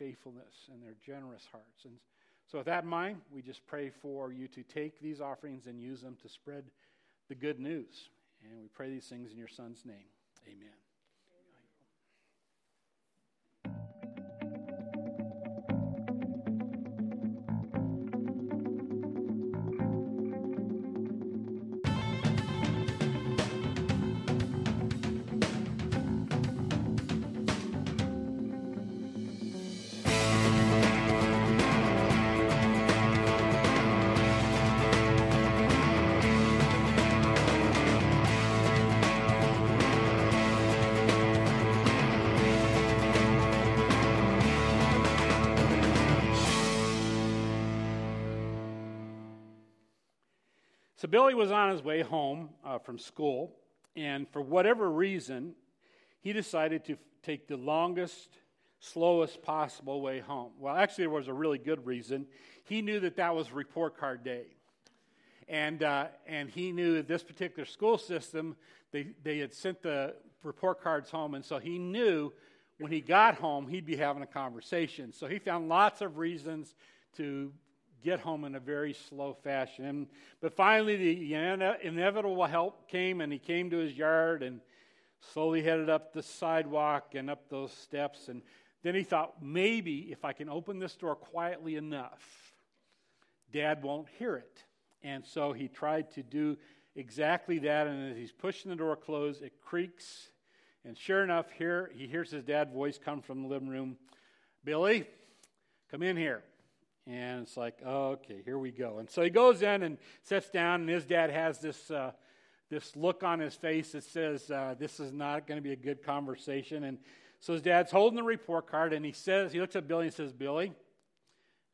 faithfulness and their generous hearts. And so, with that in mind, we just pray for you to take these offerings and use them to spread the good news. And we pray these things in your Son's name. Amen. Billy was on his way home uh, from school, and for whatever reason, he decided to f- take the longest, slowest possible way home. Well, actually, there was a really good reason. He knew that that was report card day. And, uh, and he knew that this particular school system, they, they had sent the report cards home, and so he knew when he got home, he'd be having a conversation. So he found lots of reasons to get home in a very slow fashion. But finally, the inevitable help came, and he came to his yard and slowly headed up the sidewalk and up those steps. And then he thought, maybe if I can open this door quietly enough, Dad won't hear it. And so he tried to do exactly that. And as he's pushing the door closed, it creaks. And sure enough, here he hears his dad's voice come from the living room Billy, come in here. And it's like, okay, here we go. And so he goes in and sits down, and his dad has this, uh, this look on his face that says, uh, this is not going to be a good conversation. And so his dad's holding the report card, and he says, he looks at Billy and says, Billy,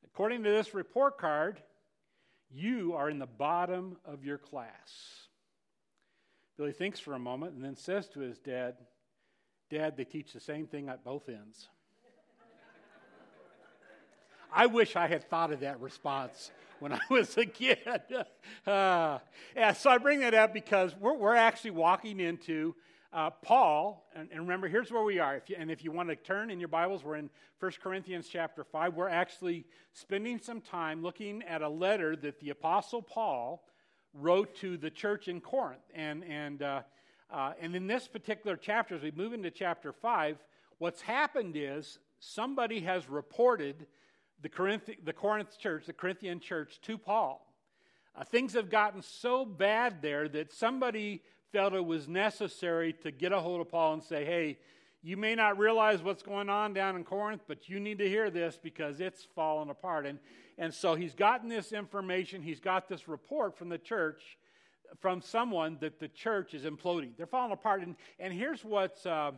according to this report card, you are in the bottom of your class. Billy thinks for a moment and then says to his dad, Dad, they teach the same thing at both ends. I wish I had thought of that response when I was a kid. Uh, yeah, so I bring that up because we're, we're actually walking into uh, Paul, and, and, remember, here's where we are. If you, and if you want to turn in your Bibles, we're in 1 Corinthians chapter 5. We're actually spending some time looking at a letter that the Apostle Paul wrote to the church in Corinth. And, and, uh, uh and in this particular chapter, as we move into chapter 5, what's happened is somebody has reported the, Corinth, the Corinth church, the Corinthian church, to Paul. Uh, things have gotten so bad there that somebody felt it was necessary to get a hold of Paul and say, hey, you may not realize what's going on down in Corinth, but you need to hear this because it's falling apart. And, and so he's gotten this information, he's got this report from the church, from someone that the church is imploding. They're falling apart. And, and here's what's uh,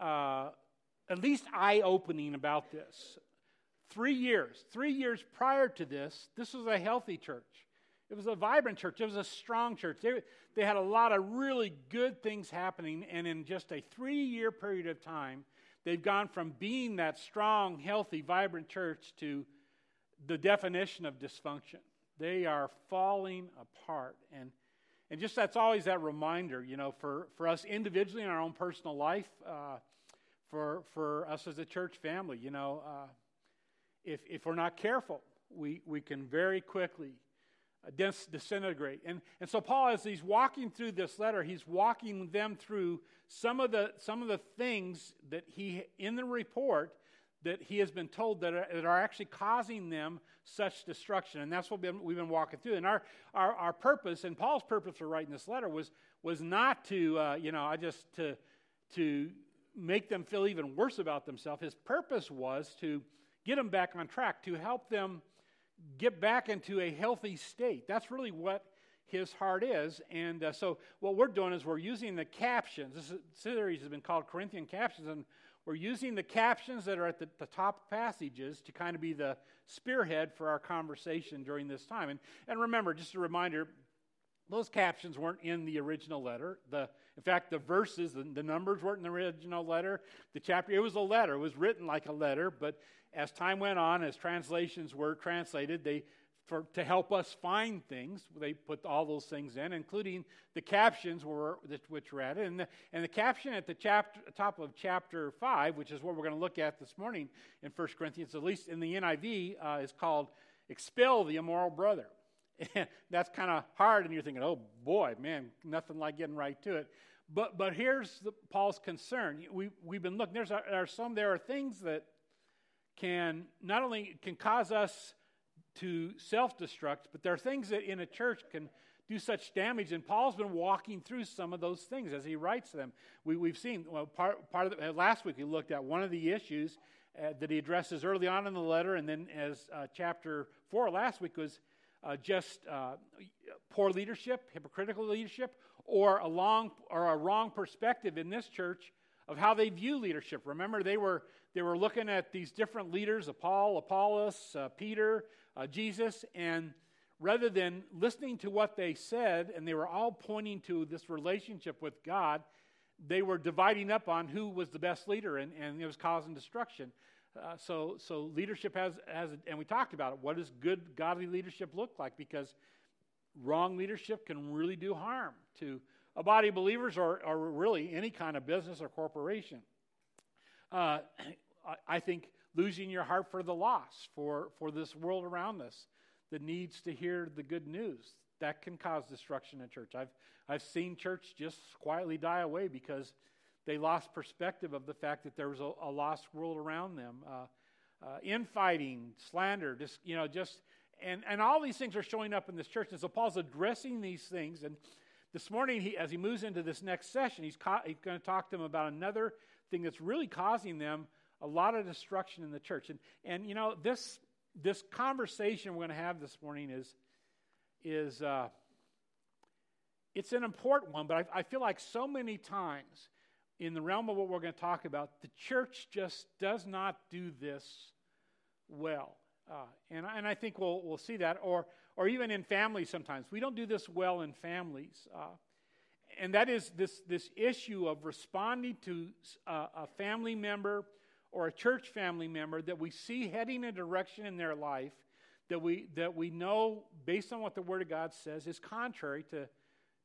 uh, at least eye opening about this Three years, three years prior to this, this was a healthy church. It was a vibrant church. It was a strong church. They, they had a lot of really good things happening, and in just a three year period of time, they've gone from being that strong, healthy, vibrant church to the definition of dysfunction. They are falling apart. And, and just that's always that reminder, you know, for, for us individually in our own personal life, uh, for, for us as a church family, you know. Uh, if, if we're not careful, we, we can very quickly uh, disintegrate. And, and so, Paul, as he's walking through this letter, he's walking them through some of the, some of the things that he, in the report, that he has been told that are, that are actually causing them such destruction. And that's what we've been, we've been walking through. And our, our, our purpose, and Paul's purpose for writing this letter was, was not to, uh, you know, I just to, to make them feel even worse about themselves. His purpose was to get them back on track, to help them get back into a healthy state. That's really what his heart is. And uh, so, what we're doing is we're using the captions. This series has been called Corinthian Captions, and we're using the captions that are at the, the top passages to kind of be the spearhead for our conversation during this time. And, and remember, just a reminder, those captions weren't in the original letter. The, in fact, the verses, the, the, numbers weren't in the original letter. The chapter, it was a letter. It was written like a letter, but as time went on, as translations were translated, they for, to help us find things. They put all those things in, including the captions were, which were added. And the, and the caption at the chapter, top of chapter 5, which is what we're going to look at this morning in 1 Corinthians, at least in the NIV, uh, is called Expel the Immoral Brother. That's kind of hard, and you're thinking, oh boy, man, nothing like getting right to it. But, but here's the, Paul's concern. We, we've been looking, there's, there are some, there are things that can not only can cause us to self-destruct, but there are things that in a church can do such damage. And Paul's been walking through some of those things as he writes them. We, we've seen well, part, part of the, last week we looked at one of the issues uh, that he addresses early on in the letter, and then as uh, chapter four last week was uh, just uh, poor leadership, hypocritical leadership, or a long or a wrong perspective in this church of how they view leadership. Remember, they were they were looking at these different leaders: Paul, Apollos, uh, Peter, uh, Jesus, and rather than listening to what they said, and they were all pointing to this relationship with God, they were dividing up on who was the best leader, and, and it was causing destruction. Uh, so, so leadership has, has, and we talked about it. What does good, godly leadership look like? Because wrong leadership can really do harm to a body of believers or, or really any kind of business or corporation. Uh, I think losing your heart for the lost, for, for this world around us that needs to hear the good news. That can cause destruction in church. I've, I've seen church just quietly die away because they lost perspective of the fact that there was a, a lost world around them. Uh, uh, infighting, slander, just, you know, just, and, and all these things are showing up in this church. And so Paul's addressing these things. And this morning, he, as he moves into this next session, he's, ca- he's going to talk to them about another thing that's really causing them a lot of destruction in the church. And, and you know, this, this conversation we're going to have this morning is, is uh, it's an important one, but I, I feel like so many times in the realm of what we're going to talk about, the church just does not do this well. Uh, and, and I think we'll, we'll see that, or, or even in families sometimes. We don't do this well in families. Uh, and that is this, this issue of responding to a, a family member or a church family member that we see heading a direction in their life that we, that we know, based on what the Word of God says, is contrary to,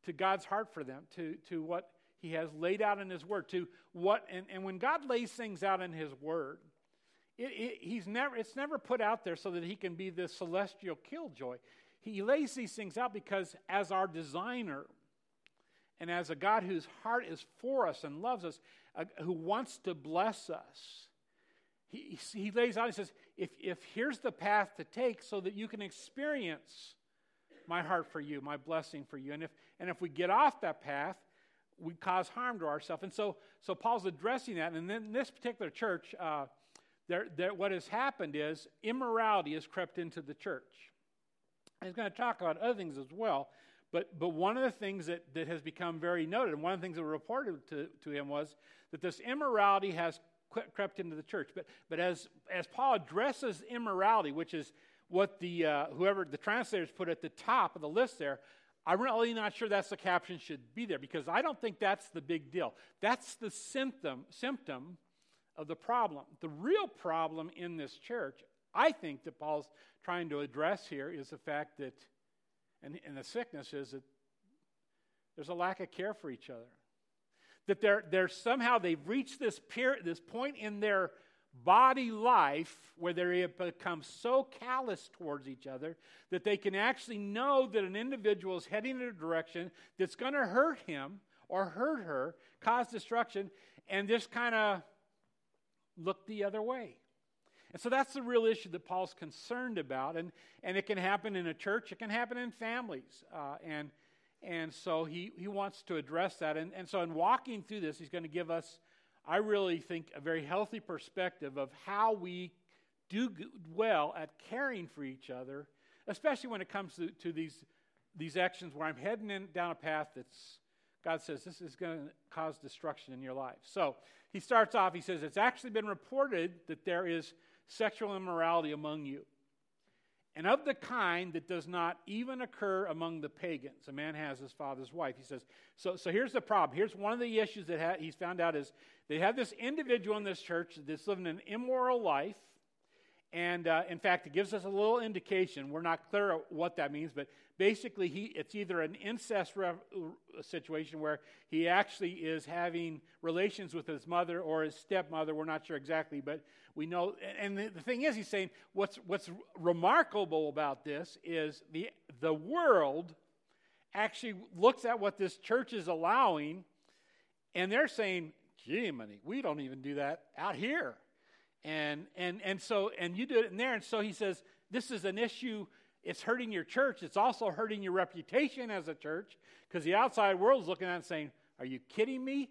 to God's heart for them, to, to what He has laid out in His Word, to what, and, and when God lays things out in His Word, it, it, he's never, it's never put out there so that He can be this celestial killjoy. He lays these things out because, as our designer, and as a God whose heart is for us and loves us, uh, who wants to bless us, he, he lays out, he says, if, if here's the path to take so that you can experience my heart for you, my blessing for you. And if, and if we get off that path, we cause harm to ourselves. And so, so Paul's addressing that. And then this particular church, uh, what has happened is immorality has crept into the church. And he's going to talk about other things as well. But, but one of the things that, that has become very noted, and one of the things that were reported to, to him was that this immorality has crept into the church. But, but as, as Paul addresses immorality, which is what the, uh, whoever the translators put at the top of the list there, I'm really not sure that's the caption should be there because I don't think that's the big deal. That's the symptom, symptom of the problem. The real problem in this church, I think, that Paul's trying to address here is the fact that, and, and the sickness is that there's a lack of care for each other that they're, they're somehow they've reached this, period, this point in their body life where they have become so callous towards each other that they can actually know that an individual is heading in a direction that's going to hurt him or hurt her, cause destruction, and just kind of look the other way. And so that's the real issue that Paul's concerned about. And, and it can happen in a church, it can happen in families. Uh, and and so he, he wants to address that. And, and so, in walking through this, he's going to give us, I really think, a very healthy perspective of how we do well at caring for each other, especially when it comes to, to these, these actions where I'm heading in, down a path that's, God says, this is going to cause destruction in your life. So, he starts off, he says, It's actually been reported that there is sexual immorality among you and of the kind that does not even occur among the pagans. A man has his father's wife. He says, so, so here's the problem. Here's one of the issues that ha- he's found out is they have this individual in this church that's living an immoral life, And uh, in fact, it gives us a little indication. We're not clear what that means, but basically, he, it's either an incest re- situation where he actually is having relations with his mother or his stepmother. We're not sure exactly, but we know. And the, the thing is, he's saying what's, what's remarkable about this is the, the world actually looks at what this church is allowing, and they're saying, gee, money, we don't even do that out here. And, and, and so, and you do it in there. And so he says, this is an issue. It's hurting your church. It's also hurting your reputation as a church because the outside world is looking at it and saying, are you kidding me?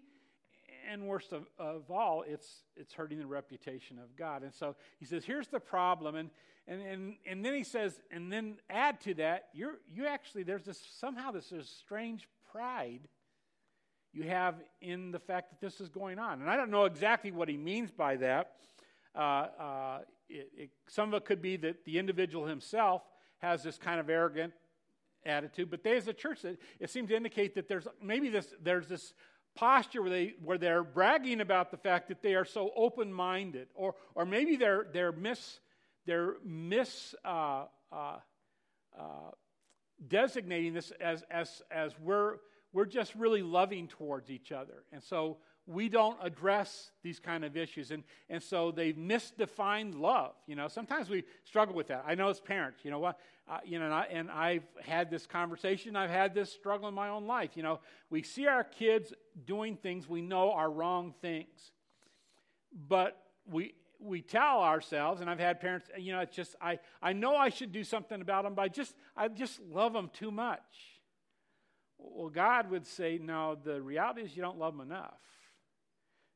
And worst of, of all, it's, it's hurting the reputation of God. And so he says, here's the problem. And, and, and, and then he says, and then add to that, you're, you actually, there's this, somehow this is strange pride you have in the fact that this is going on. And I don't know exactly what he means by that. Uh, uh, it, it, some of it could be that the individual himself has this kind of arrogant attitude, but they, as a church, it, it seems to indicate that there's maybe this there's this posture where they where they're bragging about the fact that they are so open-minded, or or maybe they're they're mis they're mis uh, uh, uh, designating this as as as we're we're just really loving towards each other, and so we don't address these kind of issues. And, and so they've misdefined love. You know, sometimes we struggle with that. I know as parents, you know what? Uh, you know, and, I, I've had this conversation. I've had this struggle in my own life. You know, we see our kids doing things we know are wrong things. But we, we tell ourselves, and I've had parents, you know, it's just, I, I know I should do something about them, but I just, I just love them too much. Well, God would say, no, the reality is you don't love them enough.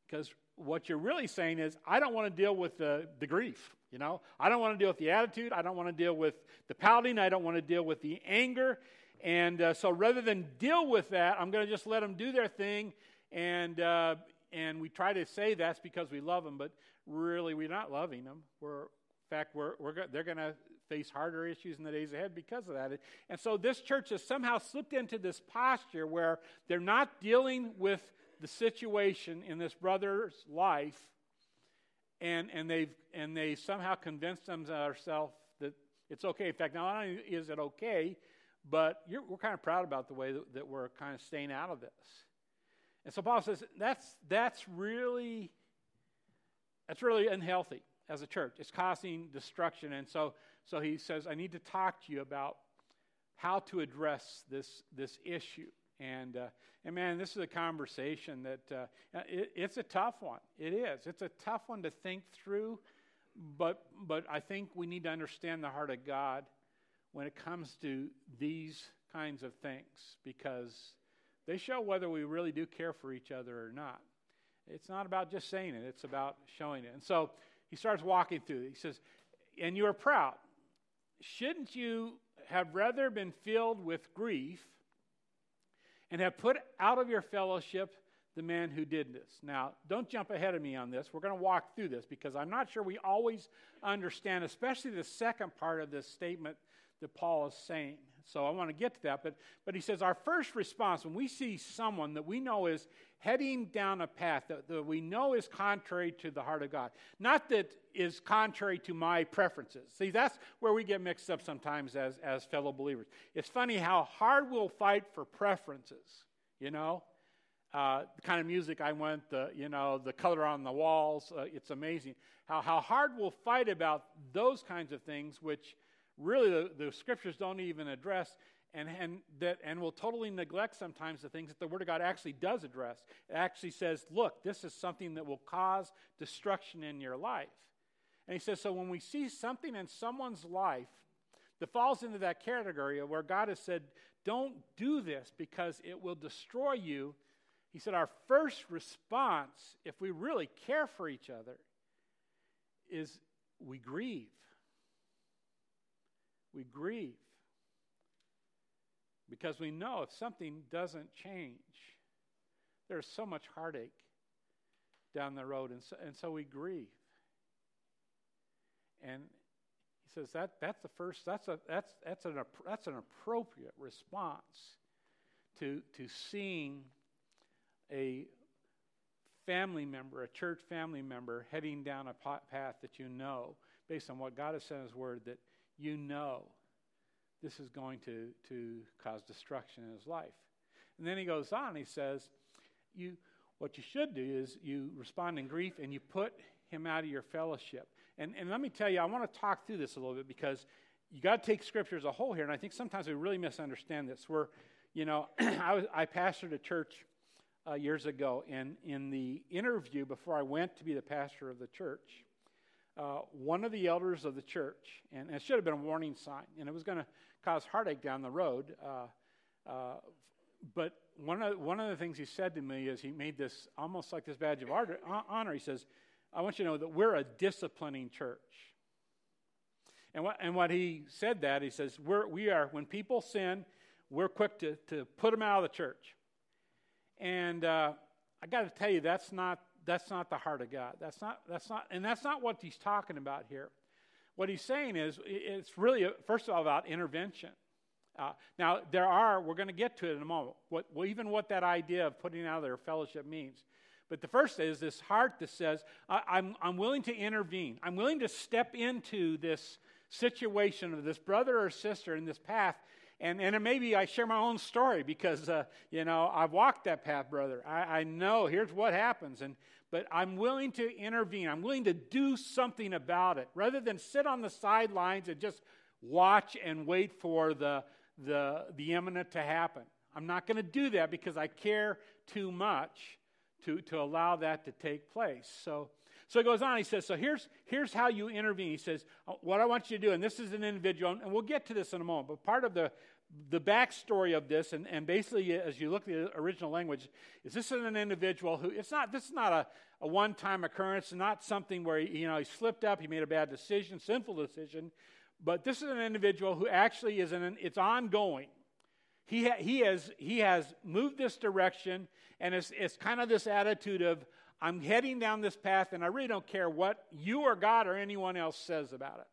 Because what you're really saying is, I don't want to deal with the, the grief. You know, I don't want to deal with the attitude. I don't want to deal with the pouting. I don't want to deal with the anger. And uh, so rather than deal with that, I'm going to just let them do their thing. And, uh, and we try to say that's because we love them, but really we're not loving them. We're, in fact, we're, we're, they're going to face harder issues in the days ahead because of that. And so this church has somehow slipped into this posture where they're not dealing with the situation in this brother's life, and, and, they've, and they somehow convinced themselves that it's okay. In fact, not only is it okay, but we're kind of proud about the way that, that we're kind of staying out of this. And so Paul says that's, that's really that's really unhealthy as a church. It's causing destruction. And so, so he says, I need to talk to you about how to address this, this issue. And, uh, and man, this is a conversation that uh, it, it's a tough one. It is. It's a tough one to think through, but, but I think we need to understand the heart of God when it comes to these kinds of things because they show whether we really do care for each other or not. It's not about just saying it, it's about showing it. And so he starts walking through. He says, And you are proud. Shouldn't you have rather been filled with grief and have put out of your fellowship the man who did this. Now, don't jump ahead of me on this. We're going to walk through this because I'm not sure we always understand, especially the second part of this statement that Paul is saying. So I want to get to that. But, but he says our first response when we see someone that we know is heading down a path that, that we know is contrary to the heart of God, not that is contrary to my preferences. See, that's where we get mixed up sometimes as, as fellow believers. It's funny how hard we'll fight for preferences, you know? Uh, the kind of music I want, the you know, the color on the walls. Uh, it's amazing how how hard we'll fight about those kinds of things, which really the, the scriptures don't even address and, and, that, and will totally neglect sometimes the things that the Word of God actually does address. It actually says, look, this is something that will cause destruction in your life. And he says, so when we see something in someone's life that falls into that category where God has said, don't do this because it will destroy you, he said, our first response, if we really care for each other, is we grieve we grieve because we know if something doesn't change, there's so much heartache down the road, and so, and so we grieve. And he says that that's the first that's a that's that's an that's an appropriate response to to seeing a family member, a church family member, heading down a path that you know, based on what God has said in His Word, that you know this is going to, to cause destruction in his life. And then he goes on, he says, you, What you should do is you respond in grief and you put him out of your fellowship. And, and let me tell you, I want to talk through this a little bit because you got to take Scripture as a whole here. And I think sometimes we really misunderstand this. Where, you know, I, was, I pastored a church uh, years ago, and in the interview before I went to be the pastor of the church, uh, one of the elders of the church, and it should have been a warning sign, and it was going to cause heartache down the road. Uh, uh, but one of, one of the things he said to me is he made this almost like this badge of honor. He says, I want you to know that we're a disciplining church. And what, and what he said that, he says, we're, we are, when people sin, we're quick to, to put them out of the church. And uh, I got to tell you, that's not that's not the heart of God. That's not, that's not, and that's not what he's talking about here. What he's saying is, it's really, first of all, about intervention. Uh, now, there are, we're going to get to it in a moment, what, well, even what that idea of putting out their fellowship means. But the first is this heart that says, I'm, I'm willing to intervene. I'm willing to step into this situation of this brother or sister in this path and, and maybe I share my own story because, uh, you know, I've walked that path, brother. I, I know here's what happens. And, but I'm willing to intervene. I'm willing to do something about it rather than sit on the sidelines and just watch and wait for the, the, the imminent to happen. I'm not going to do that because I care too much to, to allow that to take place. So, so he goes on, he says, So here's, here's how you intervene. He says, uh, What I want you to do, and this is an individual, and we'll get to this in a moment, but part of the, the backstory of this, and, and basically as you look at the original language, is this is an individual who, it's not, this is not a, a one time occurrence, not something where he, you know, he slipped up, he made a bad decision, sinful decision, but this is an individual who actually is an, it's ongoing. He, ha, he, has, he has moved this direction, and it's, it's kind of this attitude of, I'm heading down this path, and I really don't care what you or God or anyone else says about it.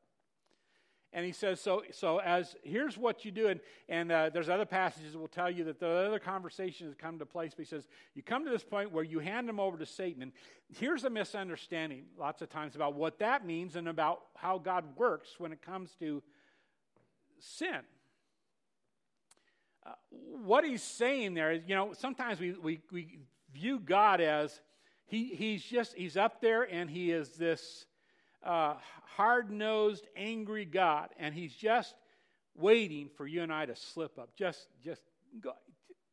And he says, so, so as here's what you do, and, and uh, there's other passages that will tell you that the other conversations come to place. But he says, you come to this point where you hand them over to Satan. And here's a misunderstanding lots of times about what that means and about how God works when it comes to sin. Uh, what he's saying there is, you know, sometimes we, we, we view God as he, he's just, he's up there and he is this uh, hard nosed, angry God. And he's just waiting for you and I to slip up. Just, just go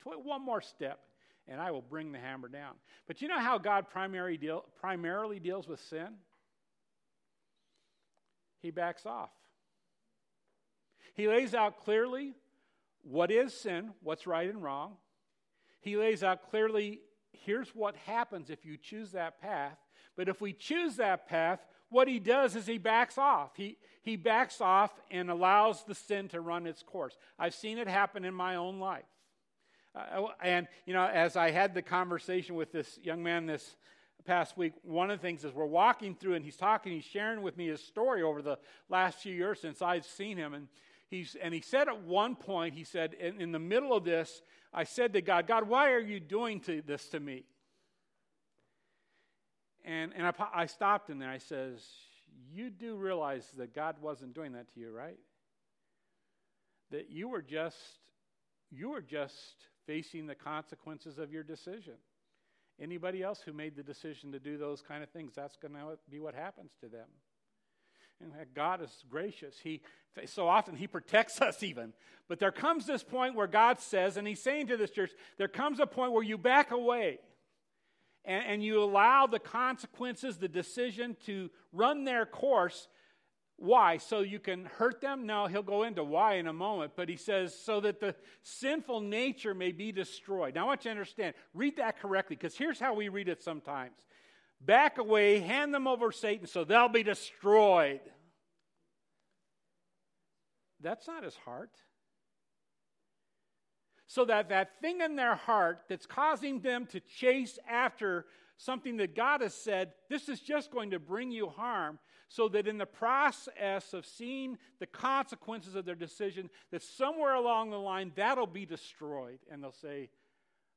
one more step and I will bring the hammer down. But you know how God primary deal, primarily deals with sin? He backs off. He lays out clearly what is sin, what's right and wrong. He lays out clearly here's what happens if you choose that path. But if we choose that path, what he does is he backs off. He, he backs off and allows the sin to run its course. I've seen it happen in my own life. Uh, and, you know, as I had the conversation with this young man this past week, one of the things is we're walking through and he's talking, he's sharing with me his story over the last few years since I've seen him. And, he's, and he said at one point, he said, in, in the middle of this, I said to God, God, why are you doing to this to me? And, and I, I stopped him there. I says, you do realize that God wasn't doing that to you, right? That you were just, you were just facing the consequences of your decision. Anybody else who made the decision to do those kind of things, that's going to be what happens to them. And God is gracious. He so often he protects us even. But there comes this point where God says, and he's saying to this church, there comes a point where you back away and, and you allow the consequences, the decision to run their course. Why? So you can hurt them? No, he'll go into why in a moment. But he says, so that the sinful nature may be destroyed. Now I want you to understand, read that correctly, because here's how we read it sometimes back away, hand them over Satan so they'll be destroyed. That's not his heart. So that that thing in their heart that's causing them to chase after something that God has said, this is just going to bring you harm, so that in the process of seeing the consequences of their decision, that somewhere along the line that'll be destroyed. And they'll say,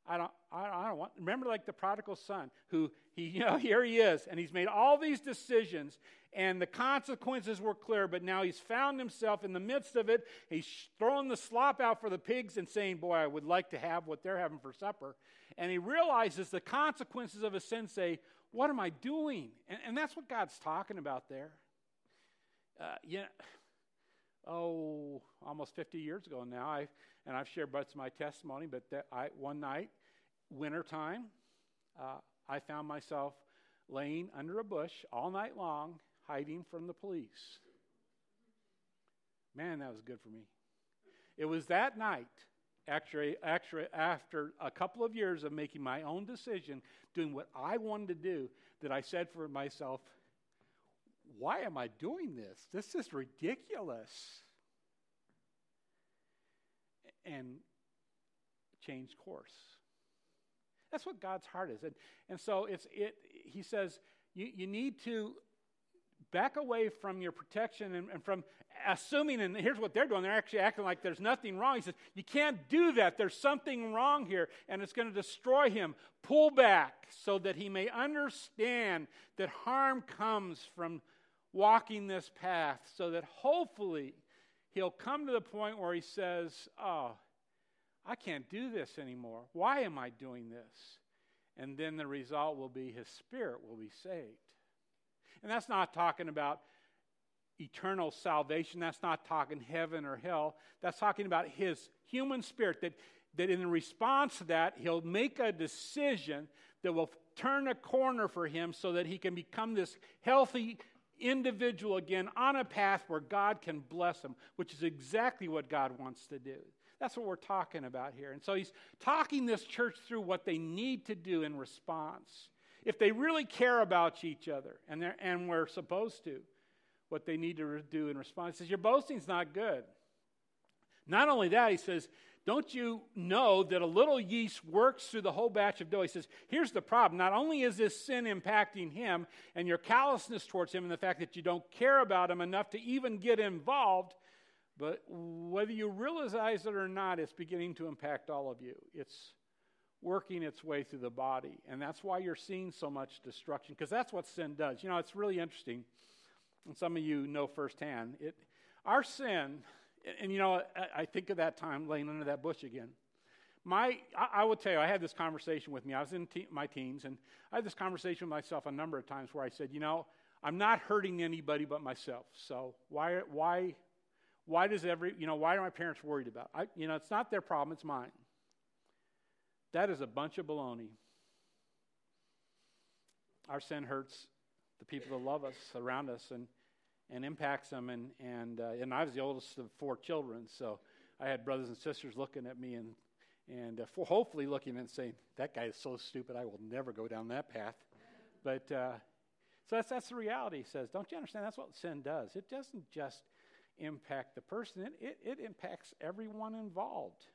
I don't, I don't want. Remember, like the prodigal son, who he, you know, here he is, and he's made all these decisions, and the consequences were clear, but now he's found himself in the midst of it. He's throwing the slop out for the pigs and saying, Boy, I would like to have what they're having for supper. And he realizes the consequences of his sin say, What am I doing? And, and that's what God's talking about there. Uh, yeah, oh, almost 50 years ago now, I, and I've shared parts of my testimony, but that I, one night, wintertime, uh, I found myself laying under a bush all night long hiding from the police. Man, that was good for me. It was that night, actually, actually, after a couple of years of making my own decision, doing what I wanted to do, that I said for myself, Why am I doing this? This is ridiculous. And change course. That's what God's heart is. And, and so it's, it, he says, you, you need to back away from your protection and, and, from assuming, and here's what they're doing they're actually acting like there's nothing wrong. He says, You can't do that. There's something wrong here, and it's going to destroy him. Pull back so that he may understand that harm comes from walking this path, so that hopefully he'll come to the point where he says, Oh, I can't do this anymore. Why am I doing this? And then the result will be his spirit will be saved. And that's not talking about eternal salvation. That's not talking heaven or hell. That's talking about his human spirit that, that in response to that, he'll make a decision that will turn a corner for him so that he can become this healthy individual again on a path where God can bless him, which is exactly what God wants to do. That's what we're talking about here. And so he's talking this church through what they need to do in response if they really care about each other, and, and we're supposed to, what they need to do in response. He says, Your boasting's not good. Not only that, he says, Don't you know that a little yeast works through the whole batch of dough? He says, Here's the problem. Not only is this sin impacting him and your callousness towards him and the fact that you don't care about him enough to even get involved, but whether you realize it or not, it's beginning to impact all of you. It's working its way through the body. And that's why you're seeing so much destruction, because that's what sin does. You know, it's really interesting, and some of you know firsthand. It, our sin, and, and you know, I, I, think of that time laying under that bush again. My, I, I will tell you, I had this conversation with me. I was in te- my teens, and I had this conversation with myself a number of times where I said, you know, I'm not hurting anybody but myself. So why, why, why does every, you know, why are my parents worried about? I, you know, it's not their problem; it's mine. That is a bunch of baloney. Our sin hurts the people that love us, around us, and, and impacts them. And, and, uh, and I was the oldest of four children, so I had brothers and sisters looking at me and, and uh, for hopefully looking and saying, That guy is so stupid, I will never go down that path. But uh, so that's, that's the reality, he says. Don't you understand? That's what sin does. It doesn't just impact the person, it, it, it impacts everyone involved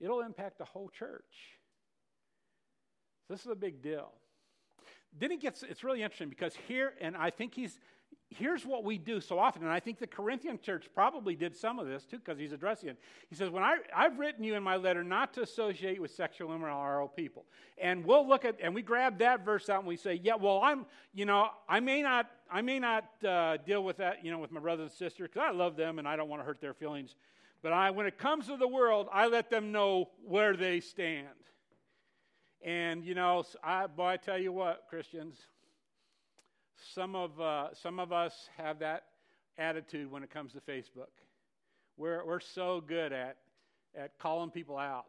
it'll impact the whole church. This is a big deal. Then it gets, it's really interesting because here, and I think he's, here's what we do so often, and I think the Corinthian church probably did some of this too because he's addressing it. He says, When I, I've written you in my letter not to associate with sexual immoral people. And we'll look at, and we grab that verse out and we say, Yeah, well, I'm, you know, I may not, I may not uh, deal with that, you know, with my brothers and sisters because I love them and I don't want to hurt their feelings. But I, when it comes to the world, I let them know where they stand. And, you know, I, boy, I tell you what, Christians, some of, uh, some of us have that attitude when it comes to Facebook. We're, we're so good at, at calling people out.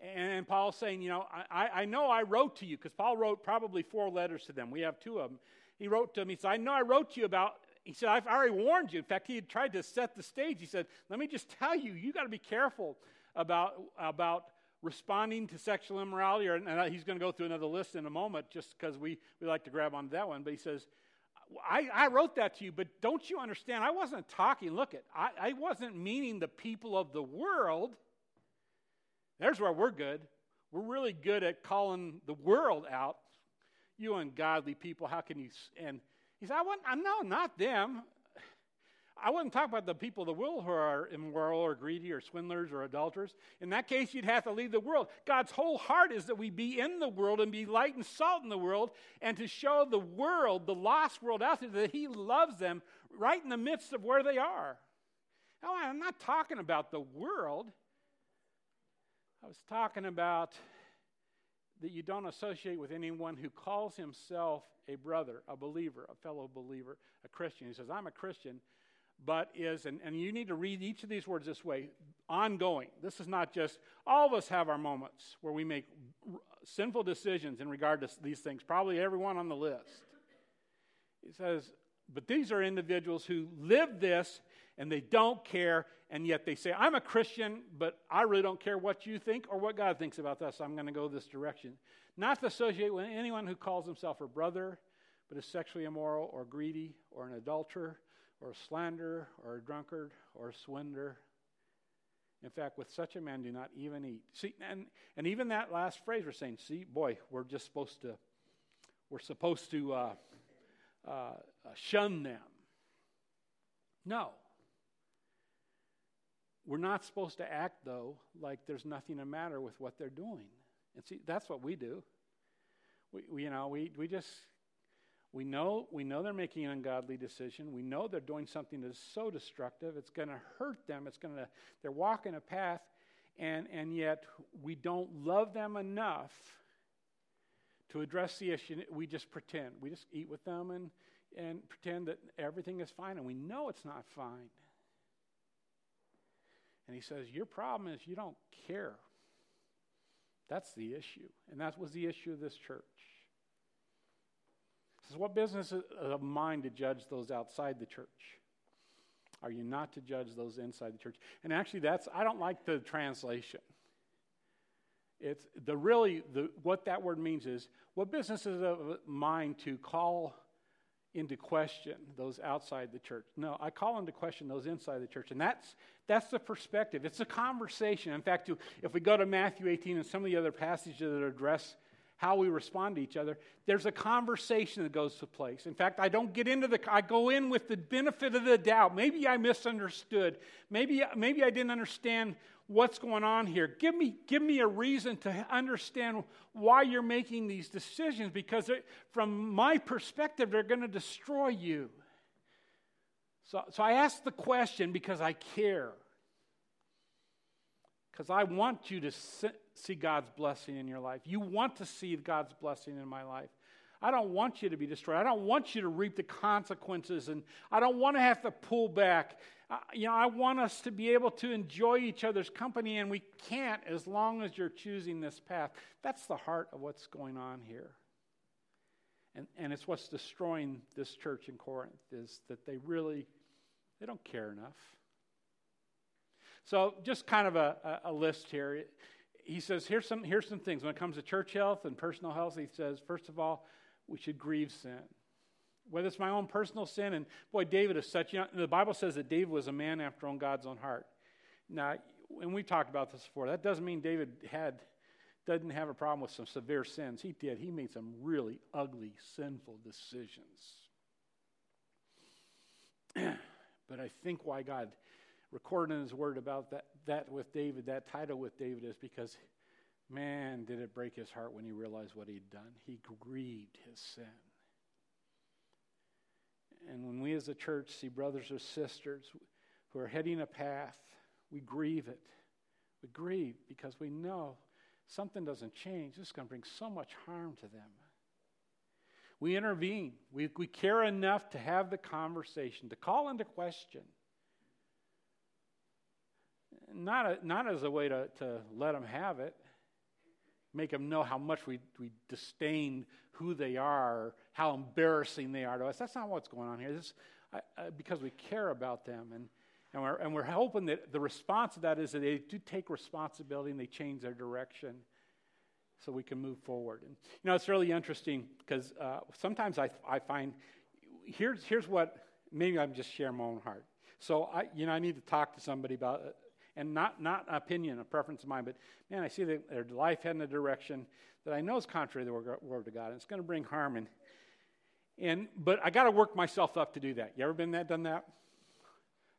And Paul's saying, you know, I, I know I wrote to you, because Paul wrote probably four letters to them. We have two of them. He wrote to them, he said, I know I wrote to you about he said, I've already warned you. In fact, he had tried to set the stage. He said, Let me just tell you, you got to be careful about, about responding to sexual immorality. Or, and he's going to go through another list in a moment just because we, we like to grab onto that one. But he says, I, I wrote that to you, but don't you understand? I wasn't talking, look at, I, I wasn't meaning the people of the world. There's where we're good. We're really good at calling the world out. You ungodly people, how can you? And he said, I want, no, not them. I wouldn't talk about the people of the world who are immoral or greedy or swindlers or adulterers. In that case, you'd have to leave the world. God's whole heart is that we be in the world and be light and salt in the world and to show the world, the lost world out there, that He loves them right in the midst of where they are. Now, I'm not talking about the world. I was talking about that you don't associate with anyone who calls himself a brother, a believer, a fellow believer, a Christian. He says, I'm a Christian, but is, and, and you need to read each of these words this way ongoing. This is not just, all of us have our moments where we make sinful decisions in regard to these things, probably everyone on the list. He says, but these are individuals who live this and they don't care, and yet they say, I'm a Christian, but I really don't care what you think or what God thinks about this. I'm going to go this direction. Not to associate with anyone who calls himself a brother, but is sexually immoral or greedy or an adulterer or a slanderer or a drunkard or a swindler. In fact, with such a man, do not even eat. See, and, and even that last phrase we're saying, see, boy, we're just supposed to, we're supposed to uh, uh, shun them. No. We're not supposed to act, though, like there's nothing the matter with what they're doing. And see, that's what we do. We, we, you know, we, we just, we know, we know they're making an ungodly decision. We know they're doing something that is so destructive. It's going to hurt them. It's going to, they're walking a path, and, and yet we don't love them enough to address the issue. We just pretend. We just eat with them and, and pretend that everything is fine, and we know it's not fine. And he says, Your problem is you don't care. That's the issue. And that was the issue of this church. Says, What business of mine to judge those outside the church? Are you not to judge those inside the church? And actually, that's, I don't like the translation. It's the really, the, what that word means is, what business is of mine to call into question those outside the church. No, I call into question those inside the church. And that's, that's the perspective. It's a conversation. In fact, if we go to Matthew 18 and some of the other passages that address how we respond to each other, there's a conversation that goes to place. In fact, I don't get into the, I go in with the benefit of the doubt. Maybe I misunderstood. Maybe, maybe I didn't understand what's going on here. Give me, give me a reason to understand why you're making these decisions because from my perspective, they're going to destroy you. So, so I ask the question because I care. Because I want you to see God's blessing in your life. You want to see God's blessing in my life. I don't want you to be destroyed. I don't want you to reap the consequences, and I don't want to have to pull back. Uh, you know, I want us to be able to enjoy each other's company, and we can't as long as you're choosing this path. That's the heart of what's going on here. And, and it's what's destroying this church in Corinth is that they really they don't care enough. So just kind of a, a, a list here. He says, here's some, here's some things. When it comes to church health and personal health, he says, first of all, we should grieve sin. Whether it's my own personal sin, and boy, David is such, you know, the Bible says that David was a man after God's own heart. Now, and we've talked about this before, that doesn't mean David had, doesn't have a problem with some severe sins. He did. He made some really ugly, sinful decisions. but I think why God recorded in his word about that, that with David, that title with David, is because Man, did it break his heart when he realized what he'd done. He grieved his sin. And when we as a church see brothers or sisters who are heading a path, we grieve it. We grieve because we know something doesn't change. This is going to bring so much harm to them. We intervene. We, we care enough to have the conversation, to call into question. Not, a, not as a way to, to let them have it, make them know how much we, we disdain who they are, how embarrassing they are to us. That's not what's going on here. This, I, because we care about them. And, and, we're, and we're hoping that the response to that is that they do take responsibility and they change their direction so we can move forward. And, you know, it's really interesting because uh, sometimes I, I find here's, here's what maybe I'm just sharing my own heart. So I, you know, I need to talk to somebody about and not, not opinion, a preference of mine, but man, I see that their life heading in a direction that I know is contrary to the Word of God, and it's going to bring harm. And, and, but I got to work myself up to do that. You ever been that, done that?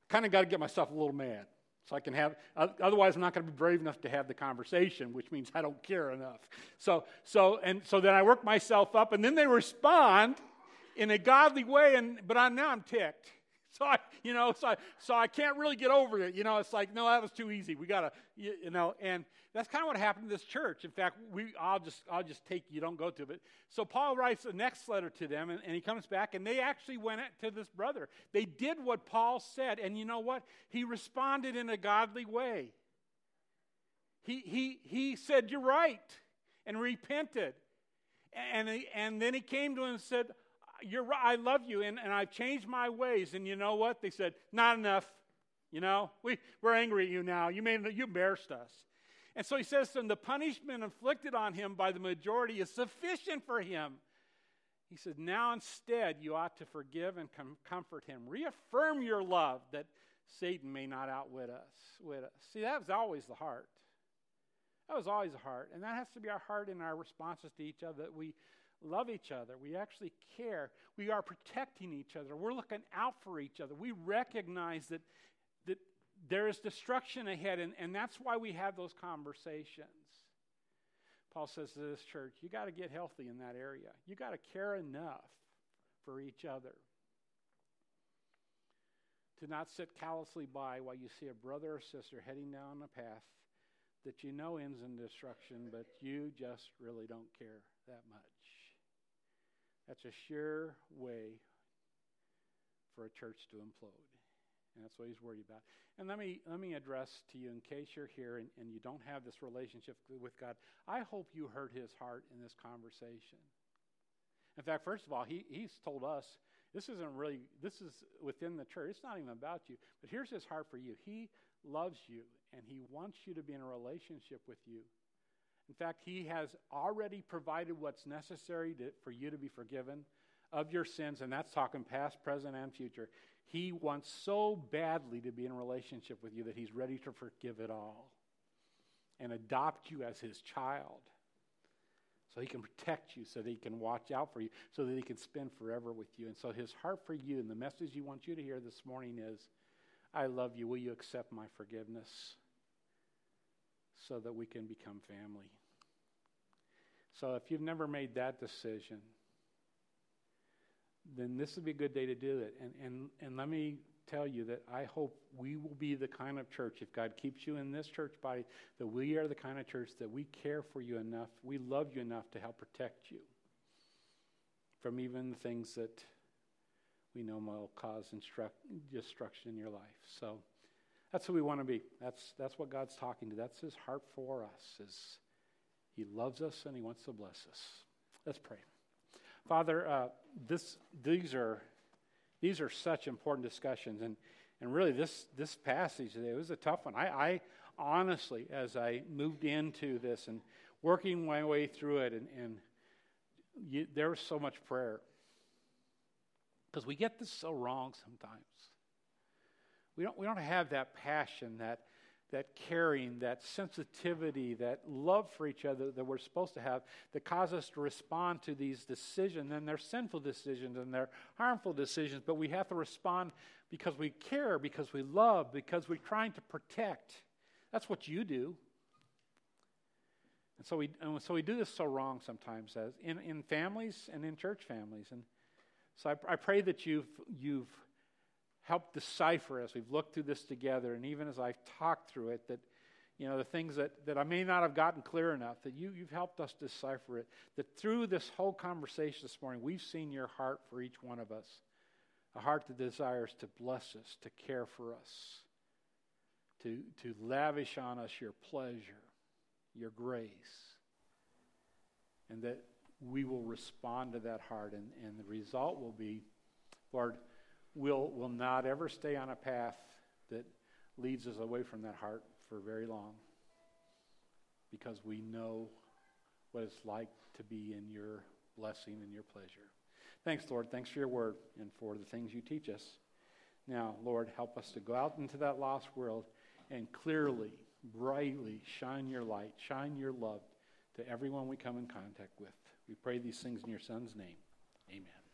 kind of got to get myself a little mad. So I can have, otherwise I'm not going to be brave enough to have the conversation, which means I don't care enough. So, so, and so then I work myself up, and then they respond in a godly way, and but I, now I'm ticked. So I, you know, so I, so I can't really get over it. You know, it's like, no, that was too easy. We gotta, you, you know, and that's kind of what happened to this church. In fact, we, I'll just, I'll just take you. Don't go to it. So Paul writes the next letter to them, and, and he comes back, and they actually went to this brother. They did what Paul said, and you know what? He responded in a godly way. He, he, he said, You're right, and repented. And, he, and then he came to him and said, you're right, I love you, and, and I've changed my ways. And you know what? They said, not enough. You know, we, we're angry at you now. You, made, you embarrassed us. And so he says them, the punishment inflicted on him by the majority is sufficient for him. He said, now instead you ought to forgive and com- comfort him. Reaffirm your love that Satan may not outwit us. Us. See, that was always the heart. That was always the heart. And that has to be our heart in our responses to each other, that we love each other. We actually care. We are protecting each other. We're looking out for each other. We recognize that, that there is destruction ahead, and, and that's why we have those conversations. Paul says to this church, you got to get healthy in that area. You got to care enough for each other to not sit callously by while you see a brother or sister heading down a path that you know ends in destruction, but you just really don't care that much. That's a sure way for a church to implode. And that's what he's worried about. And let me, let me address to you, in case you're here and, and you don't have this relationship with God, I hope you heard his heart in this conversation. In fact, first of all, he, he's told us this isn't really, this is within the church. It's not even about you. But here's his heart for you. He loves you, and he wants you to be in a relationship with you. In fact, He has already provided what's necessary to, for you to be forgiven of your sins, and that's talking past, present, and future. He wants so badly to be in relationship with you that He's ready to forgive it all and adopt you as His child so He can protect you, so that He can watch out for you, so that He can spend forever with you. And so His heart for you, and the message He wants you to hear this morning is I love you. Will you accept my forgiveness? So that we can become family. So if you've never made that decision, then this would be a good day to do it. And, and, and let me tell you that I hope we will be the kind of church, if God keeps you in this church body, that we are the kind of church that we care for you enough, we love you enough to help protect you from even the things that we know will cause instruct, destruction in your life. So. That's who we want to be. That's, that's what God's talking to. That's his heart for us. Is he loves us and he wants to bless us. Let's pray. Father, uh, this, these, are, these are such important discussions. And, and really, this, this passage today was a tough one. I, I honestly, as I moved into this and working my way through it, and, and you, there was so much prayer. Because we get this so wrong sometimes. We don't, we don't have that passion, that, that caring, that sensitivity, that love for each other that we're supposed to have that cause us to respond to these decisions. And they're sinful decisions and they're harmful decisions, but we have to respond because we care, because we love, because we're trying to protect. That's what you do. And so we, and so we do this so wrong sometimes as in, in families and in church families. And so I, I pray that you've, you've help decipher as we've looked through this together, and even as I've talked through it, that you know the things that, that I may not have gotten clear enough, that you, you've helped us decipher it. That through this whole conversation this morning, we've seen your heart for each one of us. A heart that desires to bless us, to care for us, to, to lavish on us your pleasure, your grace. And that we will respond to that heart, and, and the result will be, Lord, will will not ever stay on a path that leads us away from that heart for very long because we know what it's like to be in your blessing and your pleasure. Thanks, Lord. Thanks for your word and for the things you teach us. Now, Lord, help us to go out into that lost world and clearly, brightly shine your light, shine your love to everyone we come in contact with. We pray these things in your Son's name. Amen.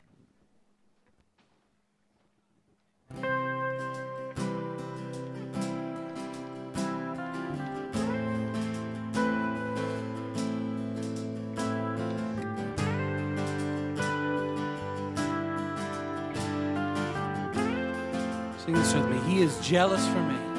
is jealous for me.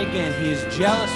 again. He is jealous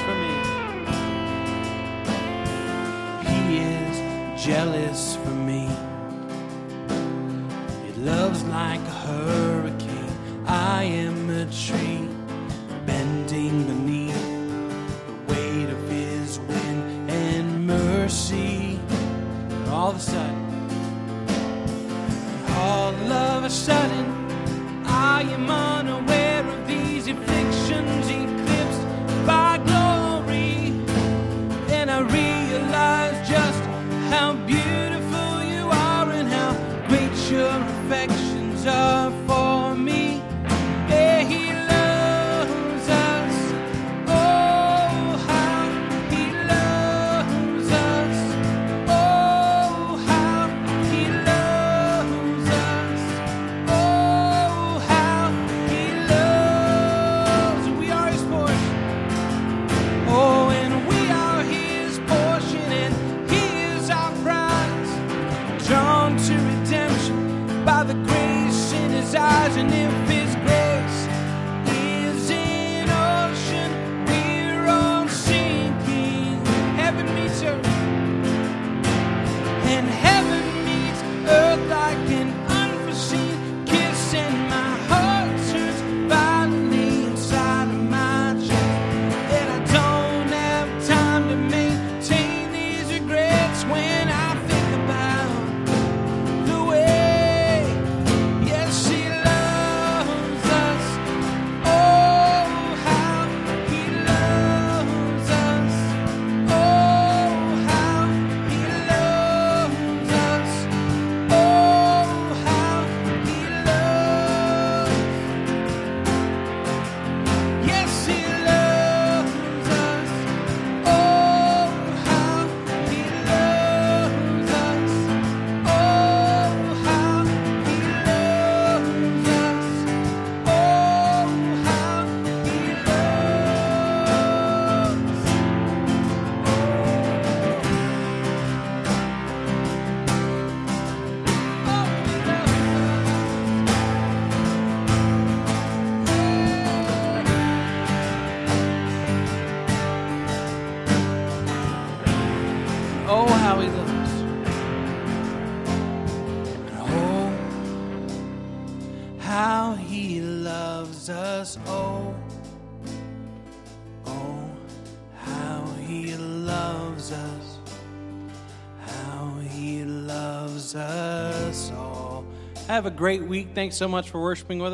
Have a great week. Thanks so much for worshiping with us.